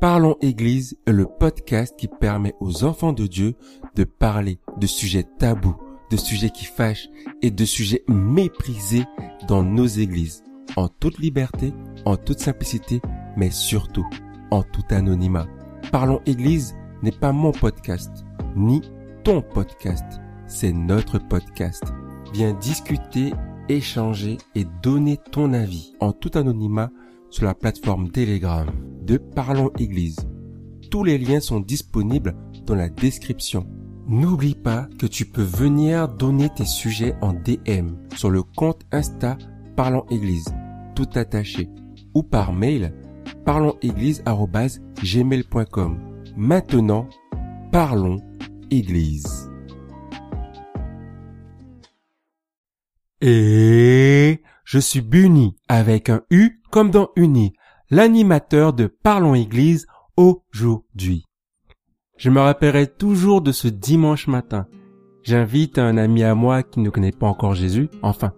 Parlons Église est le podcast qui permet aux enfants de Dieu de parler de sujets tabous, de sujets qui fâchent et de sujets méprisés dans nos églises, en toute liberté, en toute simplicité, mais surtout en tout anonymat. Parlons Église n'est pas mon podcast, ni ton podcast, c'est notre podcast. Viens discuter, échanger et donner ton avis en tout anonymat sur la plateforme Telegram de Parlons Église. Tous les liens sont disponibles dans la description. N'oublie pas que tu peux venir donner tes sujets en DM sur le compte Insta Parlons Église, tout attaché, ou par mail parlonséglise.gmail.com. Maintenant, parlons Église. Je suis Bunny avec un U comme dans Uni, l'animateur de Parlons Église aujourd'hui. Je me rappellerai toujours de ce dimanche matin. J'invite un ami à moi qui ne connaît pas encore Jésus, enfin,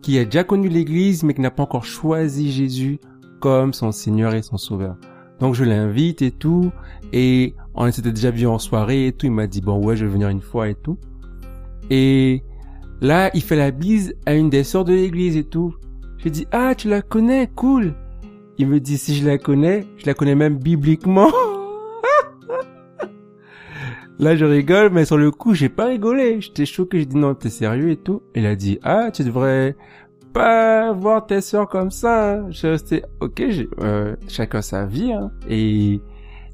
qui a déjà connu l'église mais qui n'a pas encore choisi Jésus comme son Seigneur et son Sauveur. Donc je l'invite et tout, et on s'était déjà vu en soirée et tout, il m'a dit bon ouais je vais venir une fois et tout. Et là il fait la bise à une des sœurs de l'église et tout. J'ai dit ah tu la connais, cool. Il me dit si je la connais, je la connais même bibliquement. Là, je rigole, mais sur le coup, j'ai pas rigolé. J'étais choqué. J'ai dit non, t'es sérieux et tout. Il a dit ah, tu devrais pas voir tes soeurs comme ça. Hein. Je restais ok, euh, chacun sa vie. Hein. Et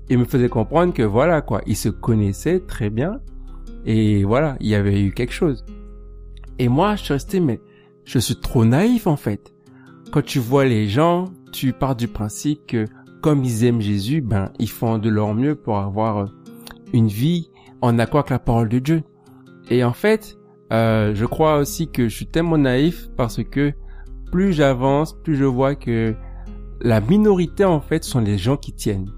il me faisait comprendre que voilà quoi, ils se connaissaient très bien. Et voilà, il y avait eu quelque chose. Et moi, je suis resté mais je suis trop naïf en fait. Quand tu vois les gens, tu pars du principe que comme ils aiment Jésus, ben ils font de leur mieux pour avoir euh, une vie en accord avec la parole de Dieu. Et en fait, euh, je crois aussi que je suis tellement naïf parce que plus j'avance, plus je vois que la minorité en fait sont les gens qui tiennent.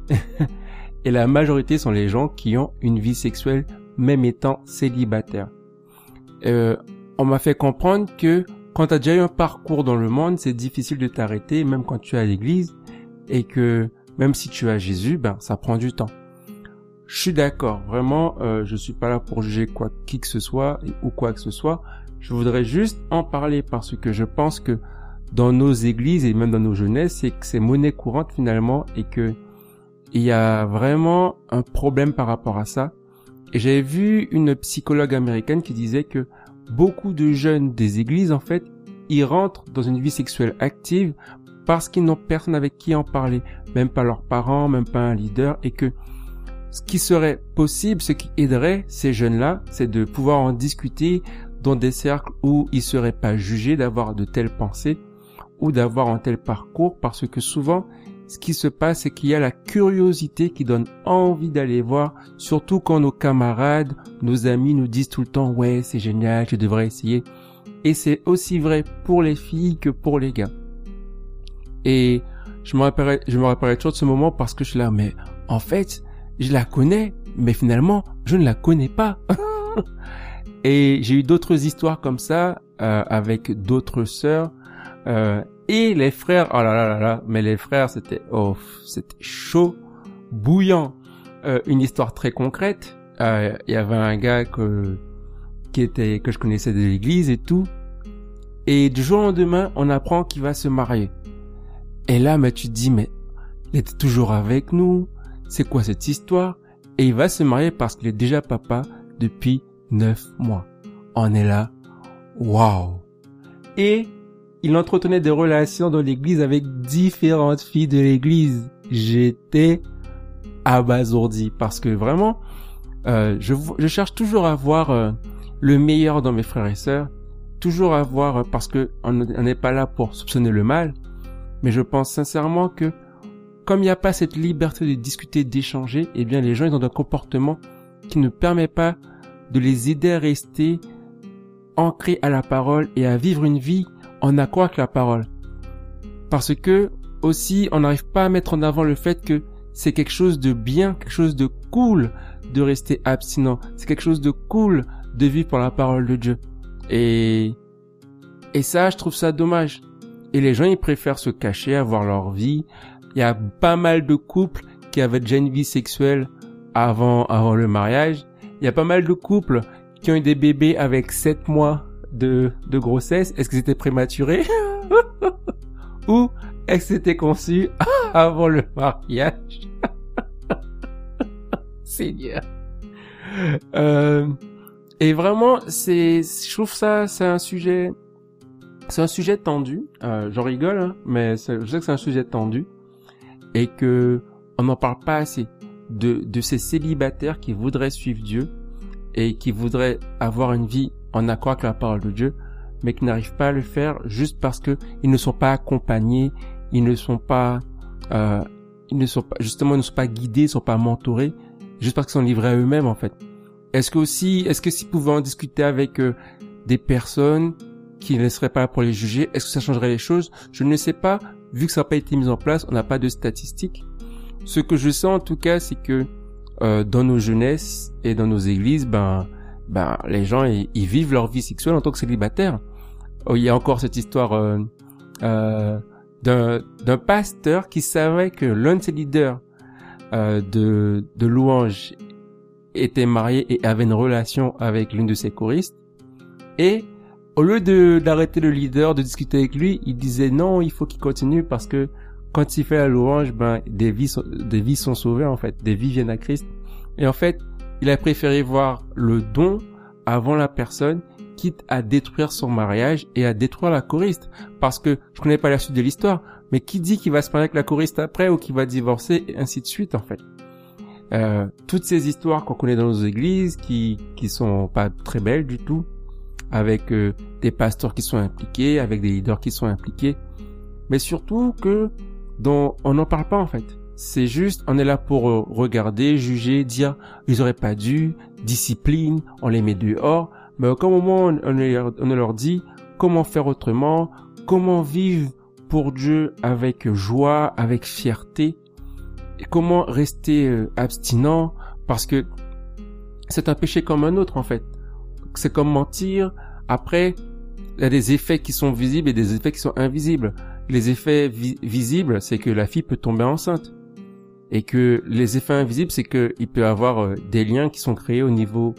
et la majorité sont les gens qui ont une vie sexuelle même étant célibataire. Euh, on m'a fait comprendre que quand tu as déjà eu un parcours dans le monde, c'est difficile de t'arrêter, même quand tu es à l'église, et que même si tu as Jésus, ben ça prend du temps. Je suis d'accord, vraiment, euh, je suis pas là pour juger quoi qui que ce soit ou quoi que ce soit. Je voudrais juste en parler parce que je pense que dans nos églises et même dans nos jeunesses, c'est que c'est monnaie courante finalement et que il y a vraiment un problème par rapport à ça. Et j'avais vu une psychologue américaine qui disait que beaucoup de jeunes des églises, en fait, ils rentrent dans une vie sexuelle active parce qu'ils n'ont personne avec qui en parler, même pas leurs parents, même pas un leader, et que ce qui serait possible, ce qui aiderait ces jeunes-là, c'est de pouvoir en discuter dans des cercles où ils seraient pas jugés d'avoir de telles pensées ou d'avoir un tel parcours, parce que souvent, ce qui se passe, c'est qu'il y a la curiosité qui donne envie d'aller voir, surtout quand nos camarades, nos amis nous disent tout le temps, ouais, c'est génial, tu devrais essayer. Et c'est aussi vrai pour les filles que pour les gars. Et je me rappellerai, je me rappellerai toujours de ce moment parce que je suis là, mais en fait, je la connais, mais finalement, je ne la connais pas. et j'ai eu d'autres histoires comme ça euh, avec d'autres sœurs euh, et les frères. Oh là là là là, mais les frères, c'était oh, c'était chaud, bouillant. Euh, une histoire très concrète. Il y avait un gars que qui était que je connaissais de l'église et tout. Et du jour au lendemain, on apprend qu'il va se marier. Et là, mais tu te dis, mais il était toujours avec nous. C'est quoi cette histoire? Et il va se marier parce qu'il est déjà papa depuis neuf mois. On est là. Waouh Et il entretenait des relations dans l'église avec différentes filles de l'église. J'étais abasourdi parce que vraiment, euh, je, cherche toujours à voir euh, le meilleur dans mes frères et sœurs, toujours à voir euh, parce que on n'est pas là pour soupçonner le mal, mais je pense sincèrement que comme il n'y a pas cette liberté de discuter, d'échanger, eh bien les gens ils ont un comportement qui ne permet pas de les aider à rester ancrés à la parole et à vivre une vie en accord avec la parole. Parce que aussi on n'arrive pas à mettre en avant le fait que c'est quelque chose de bien, quelque chose de cool de rester abstinent. C'est quelque chose de cool de vivre pour la parole de Dieu. Et et ça, je trouve ça dommage. Et les gens, ils préfèrent se cacher, avoir leur vie, il y a pas mal de couples qui avaient déjà une vie sexuelle avant, avant le mariage. Il y a pas mal de couples qui ont eu des bébés avec 7 mois de, de grossesse. Est-ce que c'était prématuré? Ou est-ce que c'était conçu avant le mariage? Seigneur. Euh, et vraiment, c'est, je trouve ça, c'est un sujet, c'est un sujet tendu. Euh, J'en rigole, hein, mais je sais que c'est un sujet tendu et que on n'en parle pas assez de, de ces célibataires qui voudraient suivre Dieu et qui voudraient avoir une vie en accord la parole de Dieu, mais qui n'arrivent pas à le faire juste parce que ils ne sont pas accompagnés, ils ne sont pas, euh, ils ne sont pas, justement, ils ne sont pas guidés, ils ne sont pas mentorés, juste parce qu'ils sont livrés à eux-mêmes en fait. Est-ce que aussi, est-ce que s'ils pouvaient en discuter avec euh, des personnes qui ne seraient pas là pour les juger, est-ce que ça changerait les choses? Je ne sais pas, vu que ça n'a pas été mis en place, on n'a pas de statistiques. Ce que je sais en tout cas, c'est que euh, dans nos jeunesses et dans nos églises, ben, ben les gens ils, vivent leur vie sexuelle en tant que célibataires. Oh, il y a encore cette histoire euh, euh, d'un pasteur qui savait que l'un de ses leaders euh, de, de louange était marié et avait une relation avec l'une de ses choristes. Et au lieu de d'arrêter le leader, de discuter avec lui, il disait non, il faut qu'il continue parce que quand il fait la louange, ben des vies sont, des vies sont sauvées en fait, des vies viennent à Christ. Et en fait, il a préféré voir le don avant la personne, quitte à détruire son mariage et à détruire la choriste. Parce que je connais pas la suite de l'histoire, mais qui dit qu'il va se marier avec la choriste après ou qu'il va divorcer et ainsi de suite en fait? Euh, toutes ces histoires qu'on connaît dans nos églises qui qui sont pas très belles du tout, avec euh, des pasteurs qui sont impliqués, avec des leaders qui sont impliqués, mais surtout que dont on n'en parle pas en fait. C'est juste, on est là pour euh, regarder, juger, dire, ils auraient pas dû, discipline, on les met dehors. Mais au moment on, on leur dit comment faire autrement, comment vivre pour Dieu avec joie, avec fierté, et comment rester euh, abstinent, parce que c'est un péché comme un autre en fait. C'est comme mentir. Après, il y a des effets qui sont visibles et des effets qui sont invisibles. Les effets visibles, c'est que la fille peut tomber enceinte. Et que les effets invisibles, c'est qu'il peut avoir euh, des liens qui sont créés au niveau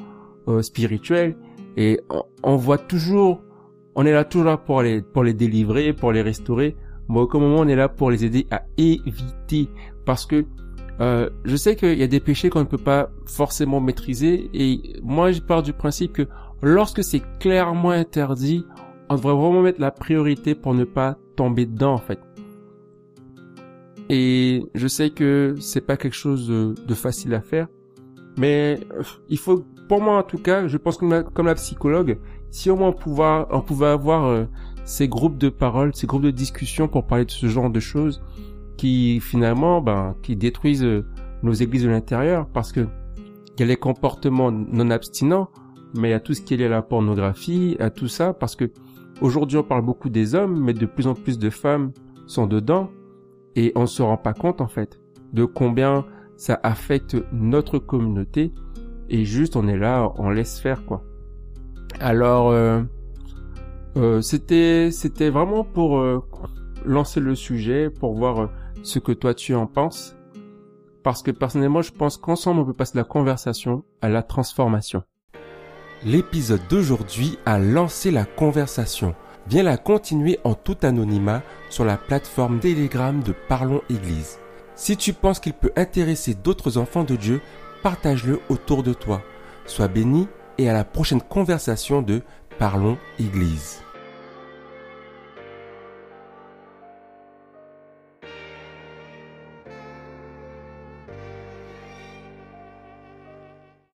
euh, spirituel. Et on, voit toujours, on est là toujours pour les, pour les délivrer, pour les restaurer. Mais au moment on est là pour les aider à éviter. Parce que euh, je sais qu'il y a des péchés qu'on ne peut pas forcément maîtriser. Et moi, je pars du principe que lorsque c'est clairement interdit, on devrait vraiment mettre la priorité pour ne pas tomber dedans en fait. Et je sais que c'est pas quelque chose de, facile à faire, mais euh, il faut, pour moi en tout cas, je pense que comme la psychologue, si au moins on pouvait, avoir euh, ces groupes de paroles, ces groupes de discussion pour parler de ce genre de choses, qui finalement, ben, qui détruisent euh, nos églises de l'intérieur, parce que il y a les comportements non abstinents, mais il y a tout ce qui est lié à la pornographie, à tout ça, parce que Aujourd'hui, on parle beaucoup des hommes, mais de plus en plus de femmes sont dedans et on se rend pas compte en fait de combien ça affecte notre communauté et juste on est là, on laisse faire quoi. Alors euh, euh, c'était c'était vraiment pour euh, lancer le sujet, pour voir ce que toi tu en penses, parce que personnellement je pense qu'ensemble on peut passer de la conversation à la transformation. L'épisode d'aujourd'hui a lancé la conversation. Viens la continuer en tout anonymat sur la plateforme Telegram de Parlons Église. Si tu penses qu'il peut intéresser d'autres enfants de Dieu, partage-le autour de toi. Sois béni et à la prochaine conversation de Parlons Église.